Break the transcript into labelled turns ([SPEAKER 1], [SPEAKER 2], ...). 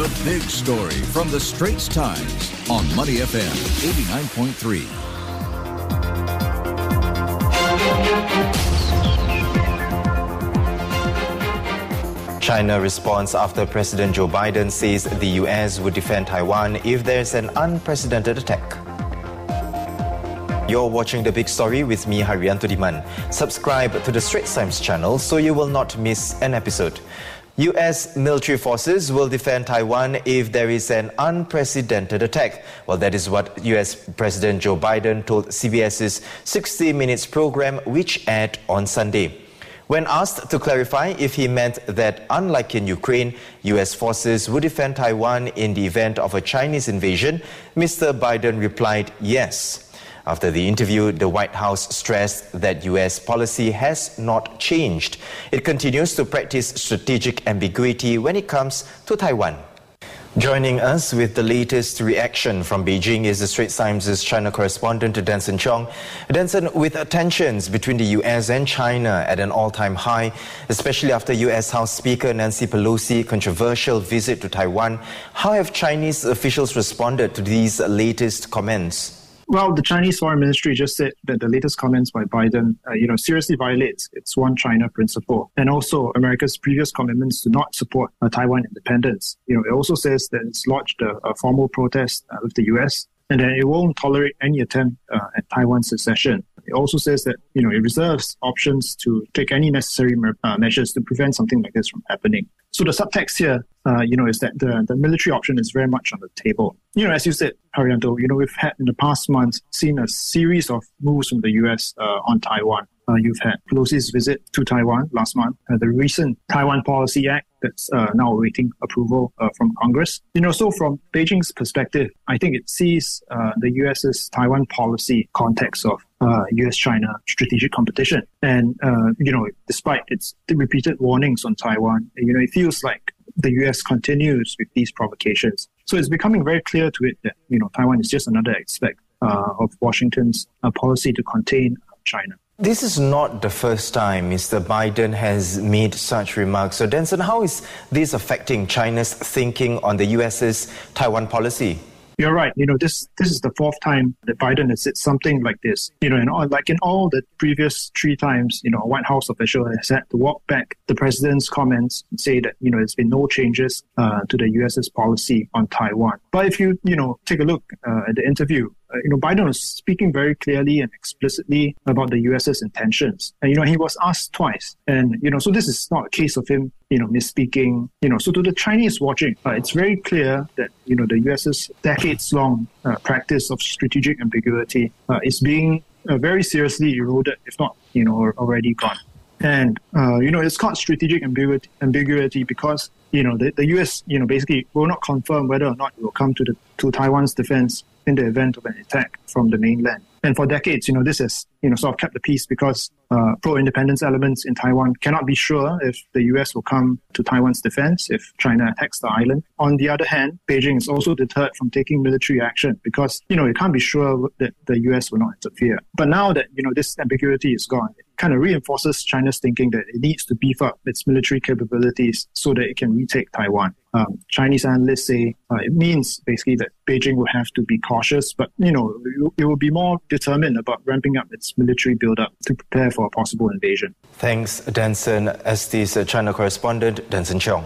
[SPEAKER 1] The big story from the Straits Times on Money FM 89.3.
[SPEAKER 2] China responds after President Joe Biden says the US would defend Taiwan if there's an unprecedented attack. You're watching The Big Story with me, Haryanto Diman. Subscribe to the Straits Times channel so you will not miss an episode. US military forces will defend Taiwan if there is an unprecedented attack. Well, that is what US President Joe Biden told CBS's 60 Minutes program, which aired on Sunday. When asked to clarify if he meant that, unlike in Ukraine, US forces would defend Taiwan in the event of a Chinese invasion, Mr. Biden replied yes. After the interview, the White House stressed that US policy has not changed. It continues to practice strategic ambiguity when it comes to Taiwan. Joining us with the latest reaction from Beijing is the Straits Times' China correspondent Danson Cheong. Danson, with tensions between the US and China at an all-time high, especially after US House Speaker Nancy Pelosi's controversial visit to Taiwan, how have Chinese officials responded to these latest comments?
[SPEAKER 3] Well, the Chinese Foreign Ministry just said that the latest comments by Biden, uh, you know, seriously violates its one China principle, and also America's previous commitments to not support uh, Taiwan independence. You know, it also says that it's lodged a, a formal protest uh, with the U.S. and that it won't tolerate any attempt uh, at Taiwan secession. It also says that you know it reserves options to take any necessary uh, measures to prevent something like this from happening. So the subtext here, uh, you know, is that the, the military option is very much on the table. You know, as you said, Haryanto, you know, we've had in the past months seen a series of moves from the U.S. Uh, on Taiwan. Uh, you've had Pelosi's visit to Taiwan last month, uh, the recent Taiwan Policy Act that's now awaiting approval from Congress. You know, so from Beijing's perspective, I think it sees the U.S.'s Taiwan policy context of U.S.-China uh, strategic competition, and uh, you know, despite its repeated warnings on Taiwan, you know, it feels like the U.S. continues with these provocations. So it's becoming very clear to it that you know Taiwan is just another aspect uh, of Washington's policy to contain China.
[SPEAKER 2] This is not the first time Mr. Biden has made such remarks. So, Danson, how is this affecting China's thinking on the US's Taiwan policy?
[SPEAKER 3] You're right. You know, this this is the fourth time that Biden has said something like this. You know, and all, like in all the previous three times, you know, a White House official has had to walk back the president's comments and say that you know there's been no changes uh, to the U.S.'s policy on Taiwan. But if you you know take a look uh, at the interview, you know, Biden was speaking very clearly and explicitly about the US's intentions. And, you know, he was asked twice. And, you know, so this is not a case of him, you know, misspeaking. You know, so to the Chinese watching, uh, it's very clear that, you know, the US's decades long uh, practice of strategic ambiguity uh, is being uh, very seriously eroded, if not, you know, already gone. And, uh, you know, it's called strategic ambiguity, ambiguity because, you know, the, the US, you know, basically will not confirm whether or not it will come to the to Taiwan's defense in the event of an attack from the mainland. And for decades, you know, this has, you know, sort of kept the peace because uh, pro-independence elements in Taiwan cannot be sure if the U.S. will come to Taiwan's defense if China attacks the island. On the other hand, Beijing is also deterred from taking military action because, you know, it can't be sure that the U.S. will not interfere. But now that, you know, this ambiguity is gone, it kind of reinforces China's thinking that it needs to beef up its military capabilities so that it can retake Taiwan. Um, Chinese analysts say uh, it means basically that Beijing will have to be cautious, but you know it will be more determined about ramping up its military buildup to prepare for a possible invasion.
[SPEAKER 2] Thanks, Danson. ST's China correspondent, Danson Cheong.